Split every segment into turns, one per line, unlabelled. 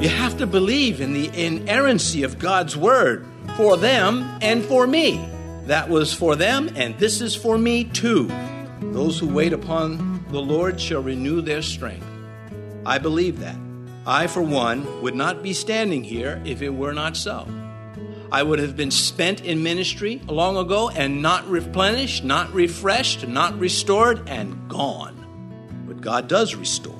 You have to believe in the inerrancy of God's word for them and for me. That was for them, and this is for me too. Those who wait upon the Lord shall renew their strength. I believe that. I, for one, would not be standing here if it were not so. I would have been spent in ministry long ago and not replenished, not refreshed, not restored, and gone. God does restore.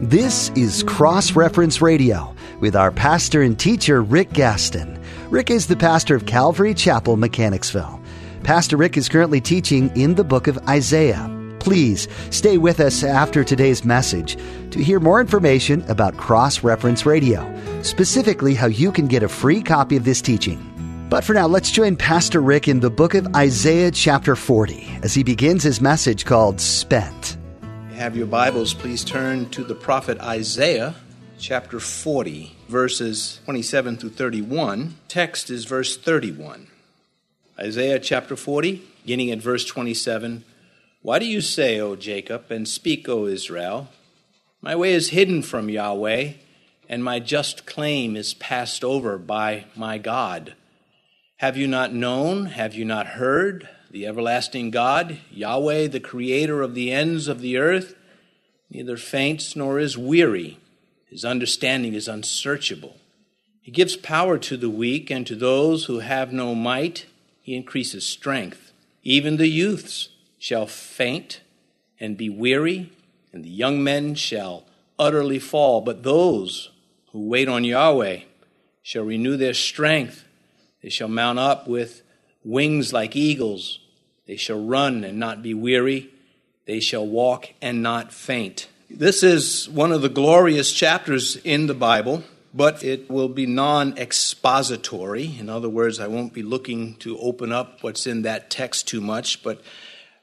This is Cross Reference Radio with our pastor and teacher, Rick Gaston. Rick is the pastor of Calvary Chapel, Mechanicsville. Pastor Rick is currently teaching in the book of Isaiah. Please stay with us after today's message to hear more information about Cross Reference Radio, specifically how you can get a free copy of this teaching. But for now, let's join Pastor Rick in the book of Isaiah, chapter 40, as he begins his message called Spent
have your Bibles, please turn to the prophet Isaiah, chapter 40, verses 27 through 31. Text is verse 31. Isaiah chapter 40, beginning at verse 27. Why do you say, O Jacob, and speak, O Israel? My way is hidden from Yahweh, and my just claim is passed over by my God. Have you not known? Have you not heard? the everlasting God, Yahweh, the creator of the ends of the earth, neither faints nor is weary. His understanding is unsearchable. He gives power to the weak, and to those who have no might, he increases strength. Even the youths shall faint and be weary, and the young men shall utterly fall. But those who wait on Yahweh shall renew their strength. They shall mount up with wings like eagles. They shall run and not be weary. They shall walk and not faint. This is one of the glorious chapters in the Bible, but it will be non expository. In other words, I won't be looking to open up what's in that text too much, but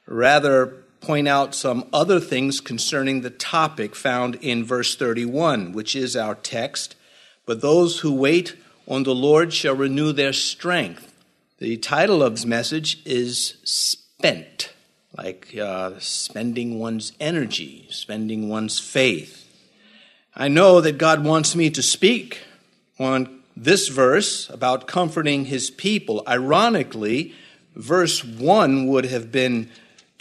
rather point out some other things concerning the topic found in verse 31, which is our text. But those who wait on the Lord shall renew their strength. The title of this message is Spent, like uh, spending one's energy, spending one's faith. I know that God wants me to speak on this verse about comforting his people. Ironically, verse 1 would have been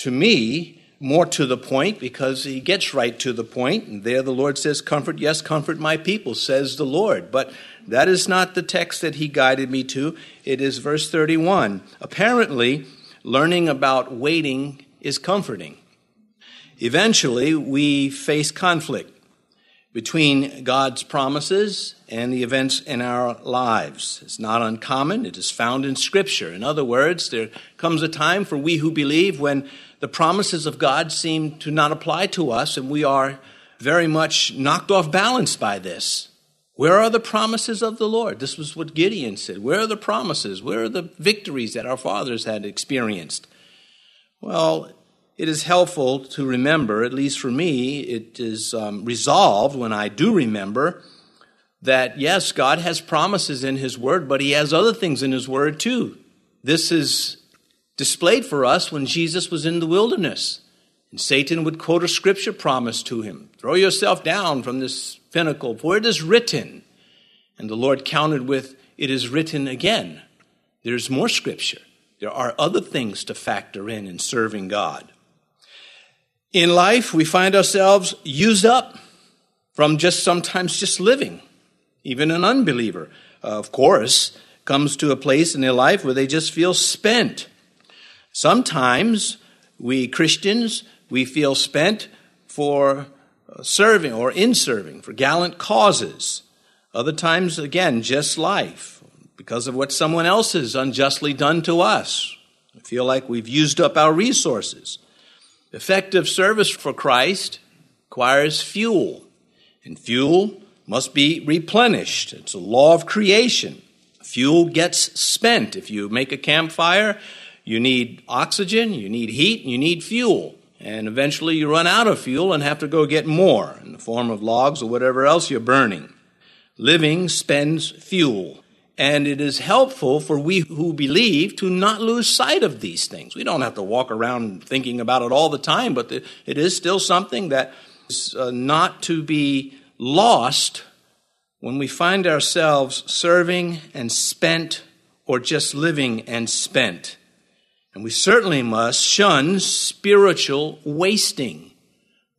to me more to the point because he gets right to the point. And there the Lord says, Comfort, yes, comfort my people, says the Lord. But that is not the text that he guided me to. It is verse 31. Apparently, learning about waiting is comforting. Eventually, we face conflict between God's promises and the events in our lives. It's not uncommon, it is found in Scripture. In other words, there comes a time for we who believe when the promises of God seem to not apply to us, and we are very much knocked off balance by this. Where are the promises of the Lord? This was what Gideon said. Where are the promises? Where are the victories that our fathers had experienced? Well, it is helpful to remember, at least for me, it is um, resolved when I do remember that yes, God has promises in His Word, but He has other things in His Word too. This is displayed for us when Jesus was in the wilderness. And Satan would quote a scripture promise to him Throw yourself down from this pinnacle, for it is written. And the Lord countered with, It is written again. There's more scripture. There are other things to factor in in serving God. In life, we find ourselves used up from just sometimes just living. Even an unbeliever, uh, of course, comes to a place in their life where they just feel spent. Sometimes we Christians, we feel spent for serving or in serving for gallant causes. Other times, again, just life because of what someone else has unjustly done to us. We feel like we've used up our resources. Effective service for Christ requires fuel, and fuel must be replenished. It's a law of creation. Fuel gets spent. If you make a campfire, you need oxygen, you need heat, and you need fuel. And eventually you run out of fuel and have to go get more in the form of logs or whatever else you're burning. Living spends fuel. And it is helpful for we who believe to not lose sight of these things. We don't have to walk around thinking about it all the time, but it is still something that is uh, not to be lost when we find ourselves serving and spent or just living and spent. And we certainly must shun spiritual wasting,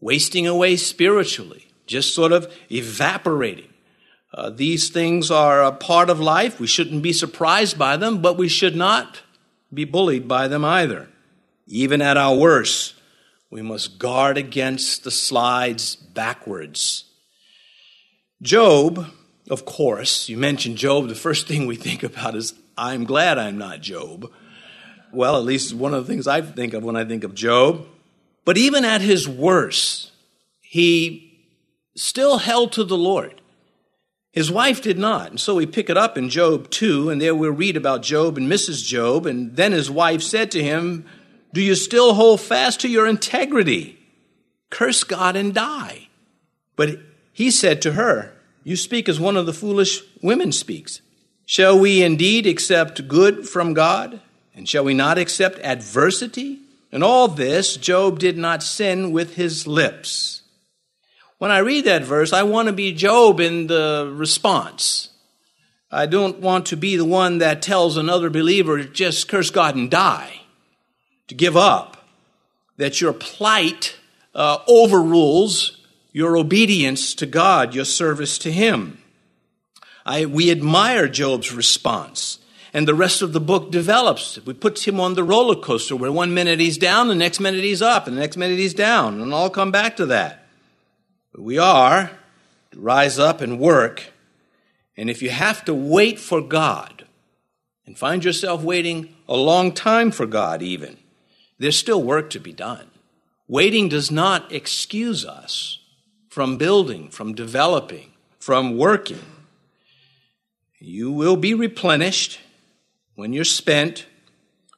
wasting away spiritually, just sort of evaporating. Uh, these things are a part of life. We shouldn't be surprised by them, but we should not be bullied by them either. Even at our worst, we must guard against the slides backwards. Job, of course, you mentioned Job, the first thing we think about is, I'm glad I'm not Job. Well, at least one of the things I think of when I think of Job. But even at his worst, he still held to the Lord. His wife did not. And so we pick it up in Job 2, and there we'll read about Job and Mrs. Job. And then his wife said to him, Do you still hold fast to your integrity? Curse God and die. But he said to her, You speak as one of the foolish women speaks. Shall we indeed accept good from God? And shall we not accept adversity? And all this, Job did not sin with his lips. When I read that verse, I want to be Job in the response. I don't want to be the one that tells another believer to just curse God and die, to give up, that your plight uh, overrules your obedience to God, your service to Him. I, we admire Job's response. And the rest of the book develops. We put him on the roller coaster where one minute he's down, the next minute he's up, and the next minute he's down. And I'll come back to that. But we are to rise up and work. And if you have to wait for God and find yourself waiting a long time for God, even, there's still work to be done. Waiting does not excuse us from building, from developing, from working. You will be replenished when you're spent,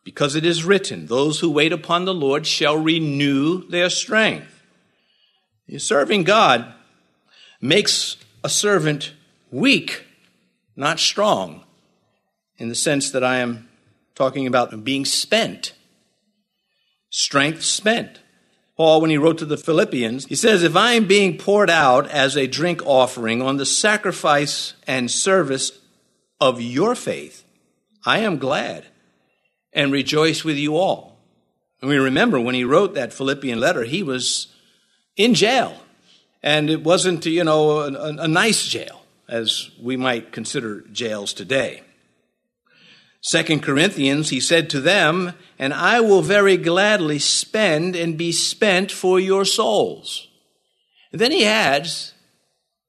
because it is written, Those who wait upon the Lord shall renew their strength. Serving God makes a servant weak, not strong, in the sense that I am talking about being spent. Strength spent. Paul, when he wrote to the Philippians, he says, If I am being poured out as a drink offering on the sacrifice and service of your faith, I am glad and rejoice with you all. And we remember when he wrote that Philippian letter, he was in jail. And it wasn't, you know, a, a nice jail, as we might consider jails today. Second Corinthians, he said to them, And I will very gladly spend and be spent for your souls. And then he adds,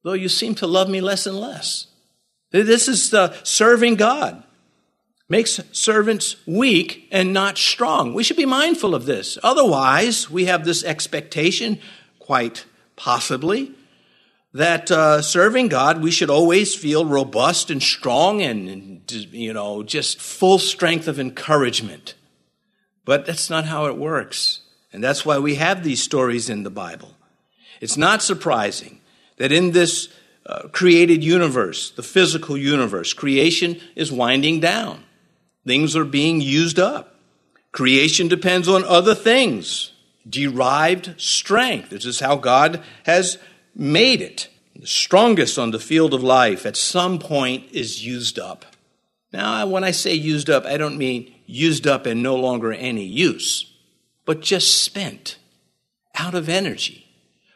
Though you seem to love me less and less. This is the serving God. Makes servants weak and not strong. We should be mindful of this. Otherwise, we have this expectation quite possibly that uh, serving God, we should always feel robust and strong and, you know, just full strength of encouragement. But that's not how it works. And that's why we have these stories in the Bible. It's not surprising that in this uh, created universe, the physical universe, creation is winding down. Things are being used up. Creation depends on other things derived strength. This is how God has made it. The strongest on the field of life at some point is used up. Now, when I say used up, I don't mean used up and no longer any use, but just spent out of energy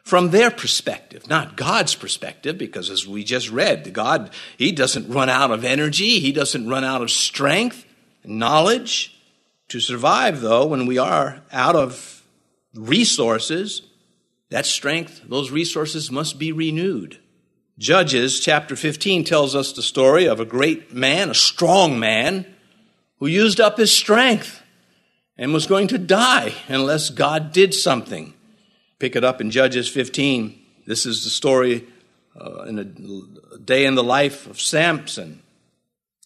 from their perspective, not God's perspective, because as we just read, God, He doesn't run out of energy, He doesn't run out of strength, knowledge. To survive, though, when we are out of resources, that strength, those resources must be renewed. Judges chapter 15 tells us the story of a great man, a strong man, who used up his strength and was going to die unless God did something. Pick it up in Judges 15. This is the story uh, in a, a day in the life of Samson.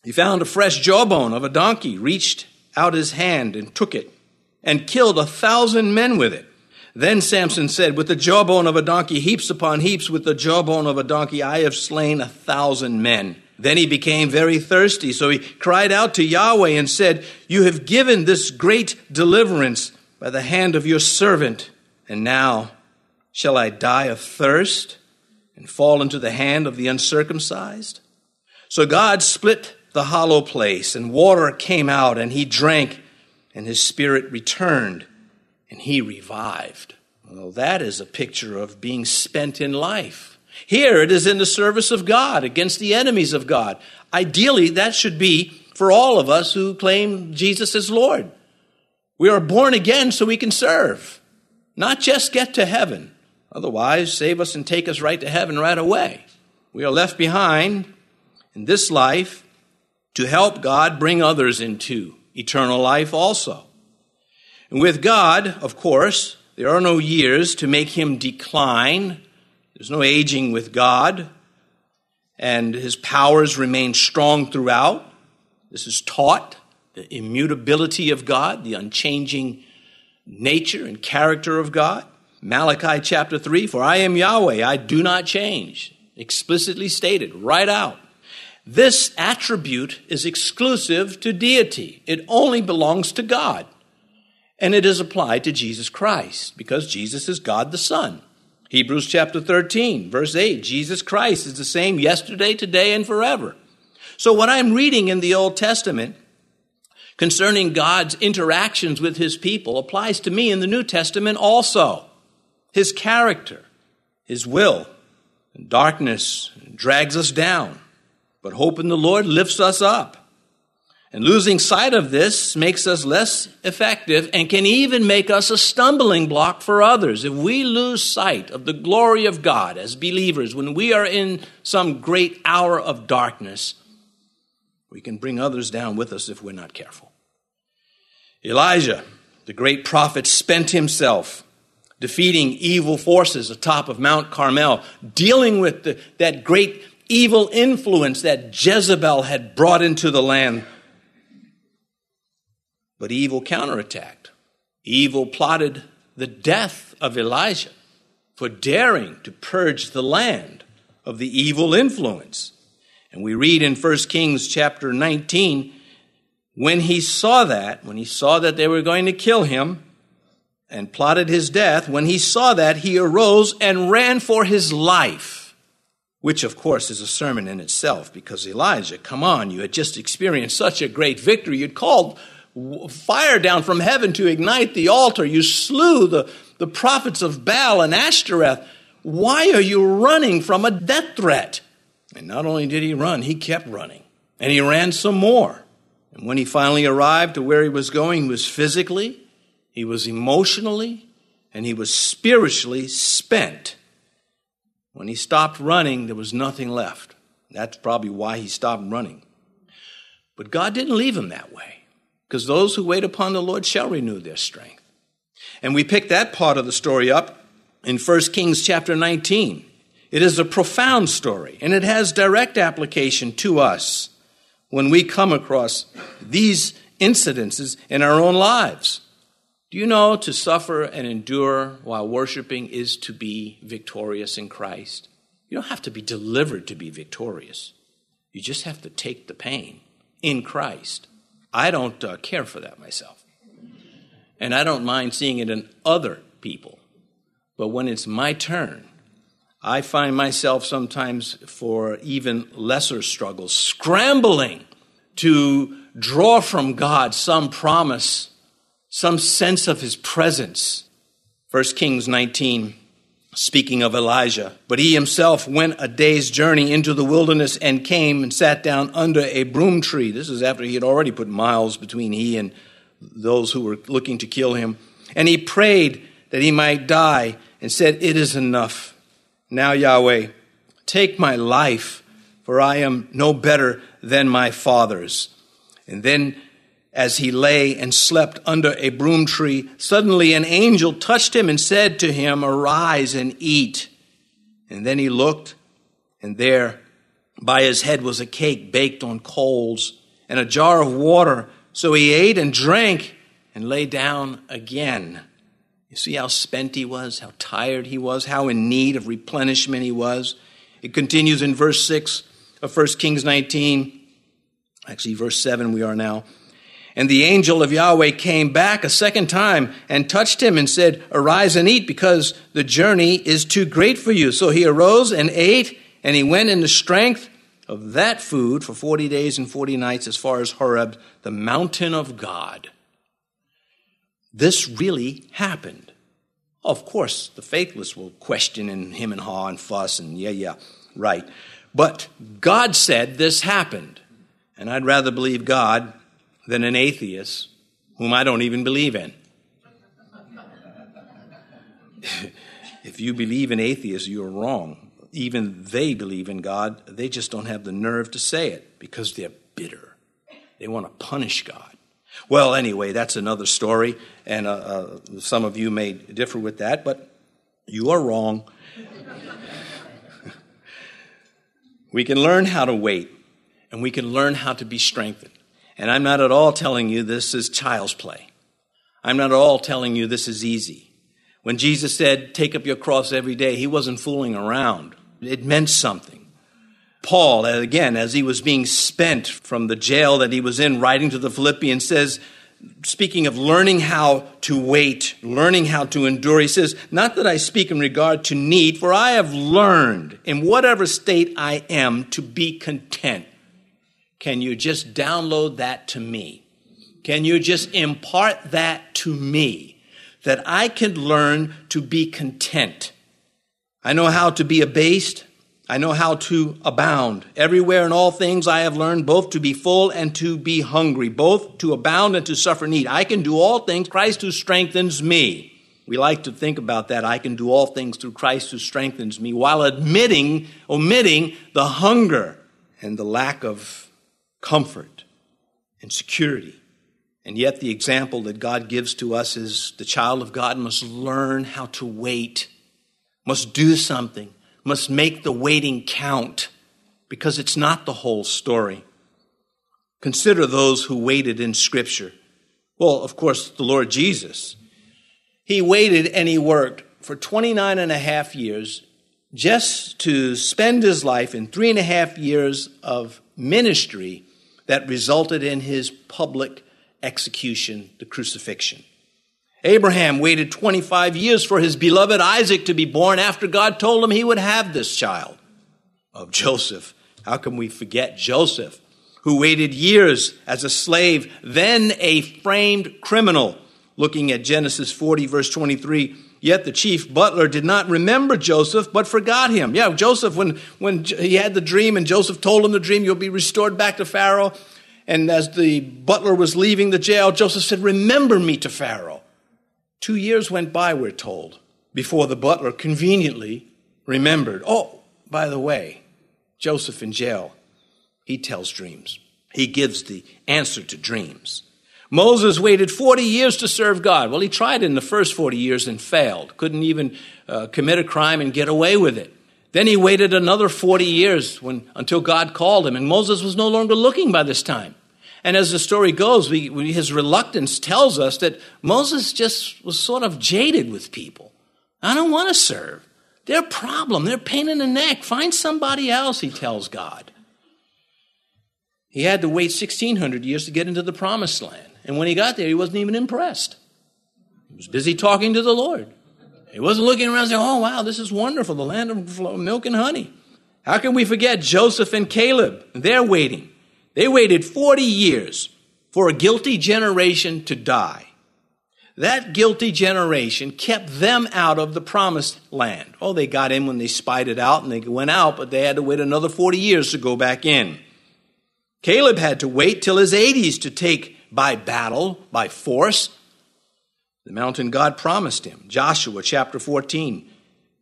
He found a fresh jawbone of a donkey, reached out his hand and took it and killed a thousand men with it. Then Samson said, With the jawbone of a donkey, heaps upon heaps, with the jawbone of a donkey, I have slain a thousand men. Then he became very thirsty, so he cried out to Yahweh and said, You have given this great deliverance by the hand of your servant, and now shall I die of thirst and fall into the hand of the uncircumcised? So God split the hollow place, and water came out, and he drank, and his spirit returned and he revived. Well, that is a picture of being spent in life. Here it is in the service of God against the enemies of God. Ideally, that should be for all of us who claim Jesus as Lord. We are born again so we can serve, not just get to heaven. Otherwise, save us and take us right to heaven right away. We are left behind in this life to help God bring others into eternal life also. And with God, of course, there are no years to make him decline. There's no aging with God. And his powers remain strong throughout. This is taught the immutability of God, the unchanging nature and character of God. Malachi chapter 3 For I am Yahweh, I do not change. Explicitly stated, right out. This attribute is exclusive to deity, it only belongs to God. And it is applied to Jesus Christ because Jesus is God the Son. Hebrews chapter 13, verse 8 Jesus Christ is the same yesterday, today, and forever. So, what I'm reading in the Old Testament concerning God's interactions with his people applies to me in the New Testament also. His character, his will, darkness drags us down, but hope in the Lord lifts us up. And losing sight of this makes us less effective and can even make us a stumbling block for others. If we lose sight of the glory of God as believers, when we are in some great hour of darkness, we can bring others down with us if we're not careful. Elijah, the great prophet, spent himself defeating evil forces atop of Mount Carmel, dealing with the, that great evil influence that Jezebel had brought into the land but evil counterattacked. Evil plotted the death of Elijah for daring to purge the land of the evil influence. And we read in 1 Kings chapter 19 when he saw that, when he saw that they were going to kill him and plotted his death, when he saw that, he arose and ran for his life, which of course is a sermon in itself because Elijah, come on, you had just experienced such a great victory. You'd called fire down from heaven to ignite the altar. You slew the, the prophets of Baal and Ashtoreth. Why are you running from a death threat? And not only did he run, he kept running. And he ran some more. And when he finally arrived to where he was going, he was physically, he was emotionally, and he was spiritually spent. When he stopped running, there was nothing left. That's probably why he stopped running. But God didn't leave him that way because those who wait upon the Lord shall renew their strength. And we pick that part of the story up in 1 Kings chapter 19. It is a profound story, and it has direct application to us when we come across these incidences in our own lives. Do you know to suffer and endure while worshiping is to be victorious in Christ? You don't have to be delivered to be victorious. You just have to take the pain in Christ. I don't uh, care for that myself. And I don't mind seeing it in other people. But when it's my turn, I find myself sometimes for even lesser struggles, scrambling to draw from God some promise, some sense of his presence. 1 Kings 19 Speaking of Elijah, but he himself went a day's journey into the wilderness and came and sat down under a broom tree. This is after he had already put miles between he and those who were looking to kill him. And he prayed that he might die and said, It is enough. Now, Yahweh, take my life, for I am no better than my fathers. And then as he lay and slept under a broom tree, suddenly an angel touched him and said to him, Arise and eat. And then he looked, and there by his head was a cake baked on coals and a jar of water. So he ate and drank and lay down again. You see how spent he was, how tired he was, how in need of replenishment he was. It continues in verse 6 of 1 Kings 19, actually, verse 7 we are now. And the angel of Yahweh came back a second time and touched him and said, Arise and eat, because the journey is too great for you. So he arose and ate, and he went in the strength of that food for 40 days and 40 nights as far as Horeb, the mountain of God. This really happened. Of course, the faithless will question and him and haw and fuss and yeah, yeah, right. But God said this happened. And I'd rather believe God than an atheist whom I don't even believe in. if you believe in atheists, you're wrong. Even they believe in God, they just don't have the nerve to say it because they're bitter. They want to punish God. Well, anyway, that's another story, and uh, uh, some of you may differ with that, but you are wrong. we can learn how to wait, and we can learn how to be strengthened. And I'm not at all telling you this is child's play. I'm not at all telling you this is easy. When Jesus said, Take up your cross every day, he wasn't fooling around. It meant something. Paul, again, as he was being spent from the jail that he was in, writing to the Philippians, says, speaking of learning how to wait, learning how to endure, he says, Not that I speak in regard to need, for I have learned in whatever state I am to be content. Can you just download that to me? Can you just impart that to me? That I can learn to be content. I know how to be abased. I know how to abound. Everywhere in all things I have learned both to be full and to be hungry, both to abound and to suffer need. I can do all things, Christ who strengthens me. We like to think about that. I can do all things through Christ who strengthens me, while admitting, omitting the hunger and the lack of comfort and security. And yet, the example that God gives to us is the child of God must learn how to wait, must do something must make the waiting count because it's not the whole story. Consider those who waited in Scripture. Well, of course, the Lord Jesus. He waited and he worked for 29 and a half years just to spend his life in three and a half years of ministry that resulted in his public execution, the crucifixion. Abraham waited 25 years for his beloved Isaac to be born after God told him he would have this child. Of Joseph, how can we forget Joseph, who waited years as a slave, then a framed criminal? Looking at Genesis 40, verse 23. Yet the chief butler did not remember Joseph, but forgot him. Yeah, Joseph, when, when he had the dream and Joseph told him the dream, you'll be restored back to Pharaoh. And as the butler was leaving the jail, Joseph said, Remember me to Pharaoh. Two years went by, we're told, before the butler conveniently remembered. Oh, by the way, Joseph in jail, he tells dreams. He gives the answer to dreams. Moses waited 40 years to serve God. Well, he tried in the first 40 years and failed. Couldn't even uh, commit a crime and get away with it. Then he waited another 40 years when, until God called him, and Moses was no longer looking by this time. And as the story goes, we, we, his reluctance tells us that Moses just was sort of jaded with people. I don't want to serve. They're a problem. They're pain in the neck. Find somebody else, he tells God. He had to wait 1,600 years to get into the promised land. And when he got there, he wasn't even impressed. He was busy talking to the Lord. He wasn't looking around saying, oh, wow, this is wonderful, the land of milk and honey. How can we forget Joseph and Caleb? They're waiting. They waited 40 years for a guilty generation to die. That guilty generation kept them out of the promised land. Oh, they got in when they spied it out and they went out, but they had to wait another 40 years to go back in. Caleb had to wait till his 80s to take by battle, by force, the mountain God promised him. Joshua chapter 14.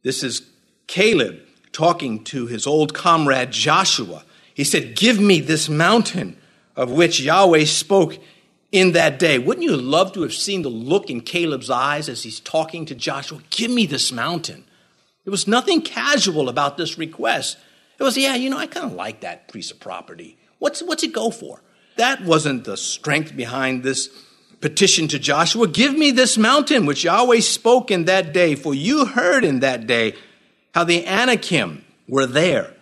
This is Caleb talking to his old comrade Joshua he said, Give me this mountain of which Yahweh spoke in that day. Wouldn't you love to have seen the look in Caleb's eyes as he's talking to Joshua? Give me this mountain. There was nothing casual about this request. It was, yeah, you know, I kind of like that piece of property. What's, what's it go for? That wasn't the strength behind this petition to Joshua, Give me this mountain which Yahweh spoke in that day, for you heard in that day how the Anakim were there,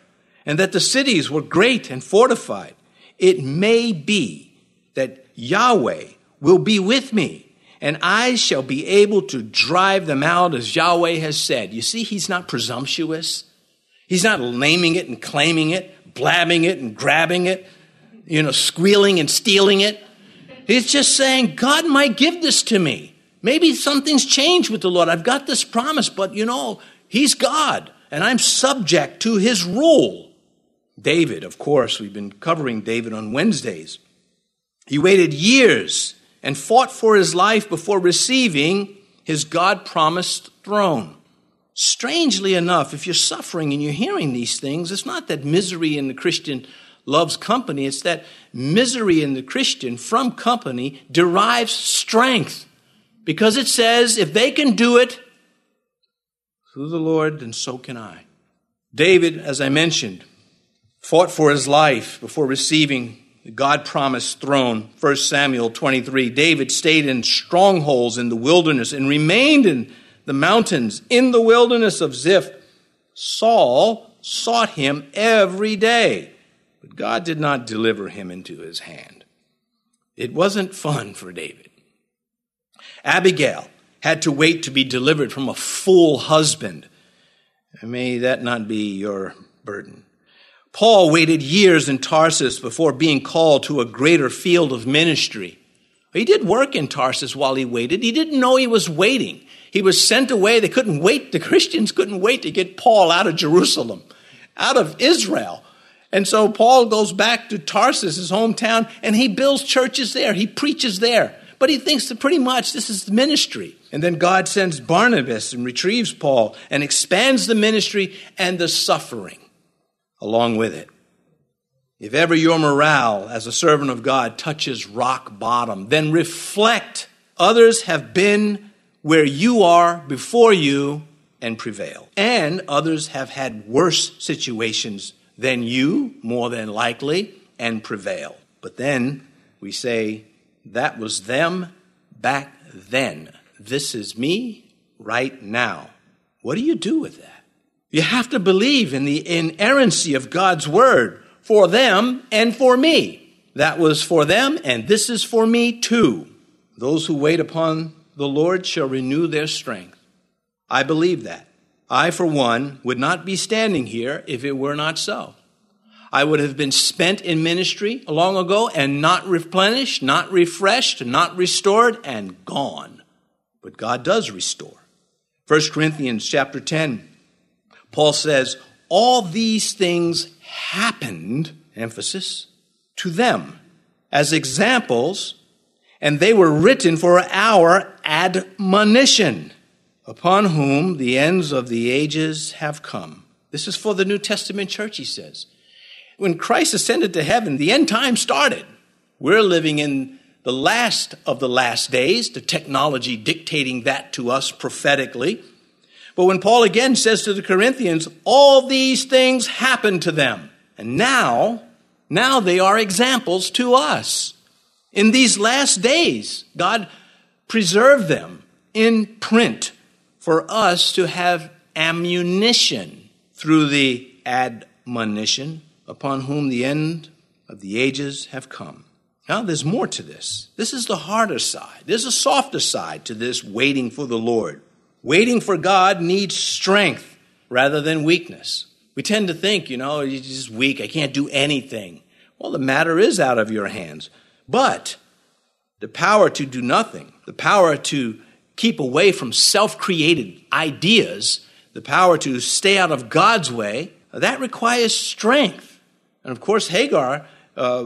and that the cities were great and fortified. It may be that Yahweh will be with me, and I shall be able to drive them out as Yahweh has said. You see, he's not presumptuous. He's not naming it and claiming it, blabbing it and grabbing it, you know, squealing and stealing it. He's just saying, God might give this to me. Maybe something's changed with the Lord. I've got this promise, but you know, He's God, and I'm subject to His rule. David, of course, we've been covering David on Wednesdays. He waited years and fought for his life before receiving his God promised throne. Strangely enough, if you're suffering and you're hearing these things, it's not that misery in the Christian loves company, it's that misery in the Christian from company derives strength. Because it says, if they can do it through the Lord, then so can I. David, as I mentioned, fought for his life before receiving the God promised throne. 1 Samuel 23. David stayed in strongholds in the wilderness and remained in the mountains in the wilderness of Ziph. Saul sought him every day, God did not deliver him into his hand. It wasn't fun for David. Abigail had to wait to be delivered from a fool husband. May that not be your burden. Paul waited years in Tarsus before being called to a greater field of ministry. He did work in Tarsus while he waited. He didn't know he was waiting. He was sent away. They couldn't wait. The Christians couldn't wait to get Paul out of Jerusalem, out of Israel. And so Paul goes back to Tarsus, his hometown, and he builds churches there. He preaches there. But he thinks that pretty much this is the ministry. And then God sends Barnabas and retrieves Paul and expands the ministry and the suffering along with it. If ever your morale as a servant of God touches rock bottom, then reflect. Others have been where you are before you and prevail. And others have had worse situations than you, more than likely, and prevail. But then we say, that was them back then. This is me right now. What do you do with that? You have to believe in the inerrancy of God's word for them and for me. That was for them, and this is for me too. Those who wait upon the Lord shall renew their strength. I believe that. I, for one, would not be standing here if it were not so. I would have been spent in ministry long ago and not replenished, not refreshed, not restored, and gone. But God does restore. 1 Corinthians chapter 10 Paul says, all these things happened, emphasis, to them as examples, and they were written for our admonition, upon whom the ends of the ages have come. This is for the New Testament church, he says. When Christ ascended to heaven, the end time started. We're living in the last of the last days, the technology dictating that to us prophetically. But when Paul again says to the Corinthians, all these things happened to them. And now, now they are examples to us. In these last days, God preserved them in print for us to have ammunition through the admonition upon whom the end of the ages have come. Now, there's more to this. This is the harder side. There's a softer side to this waiting for the Lord. Waiting for God needs strength rather than weakness. We tend to think, you know, you're just weak, I can't do anything. Well, the matter is out of your hands. But the power to do nothing, the power to keep away from self created ideas, the power to stay out of God's way, that requires strength. And of course, Hagar, uh,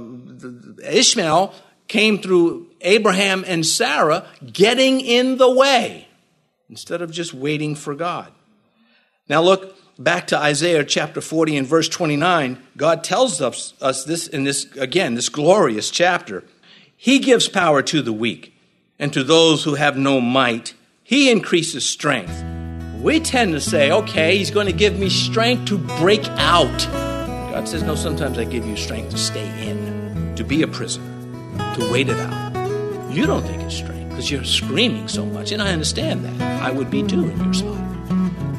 Ishmael came through Abraham and Sarah getting in the way instead of just waiting for God. Now look back to Isaiah chapter 40 and verse 29. God tells us, us this in this, again, this glorious chapter. He gives power to the weak, and to those who have no might, He increases strength. We tend to say, okay, He's going to give me strength to break out. God says, no, sometimes I give you strength to stay in, to be a prisoner, to wait it out. You don't think it's strange because you're screaming so much, and I understand that. I would be too in your spot.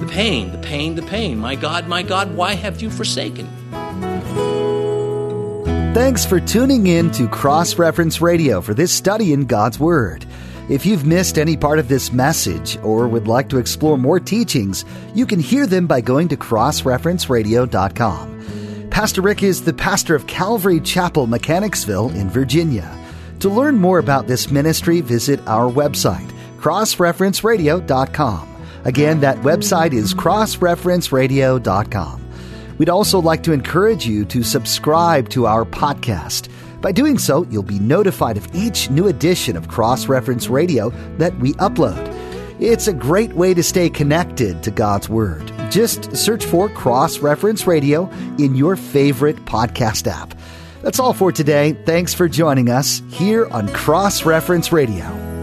The pain, the pain, the pain. My God, my God, why have you forsaken me?
Thanks for tuning in to Cross Reference Radio for this study in God's Word. If you've missed any part of this message or would like to explore more teachings, you can hear them by going to crossreferenceradio.com. Pastor Rick is the pastor of Calvary Chapel, Mechanicsville in Virginia. To learn more about this ministry, visit our website, crossreferenceradio.com. Again, that website is crossreferenceradio.com. We'd also like to encourage you to subscribe to our podcast. By doing so, you'll be notified of each new edition of Cross Reference Radio that we upload. It's a great way to stay connected to God's Word. Just search for Cross Reference Radio in your favorite podcast app. That's all for today. Thanks for joining us here on Cross Reference Radio.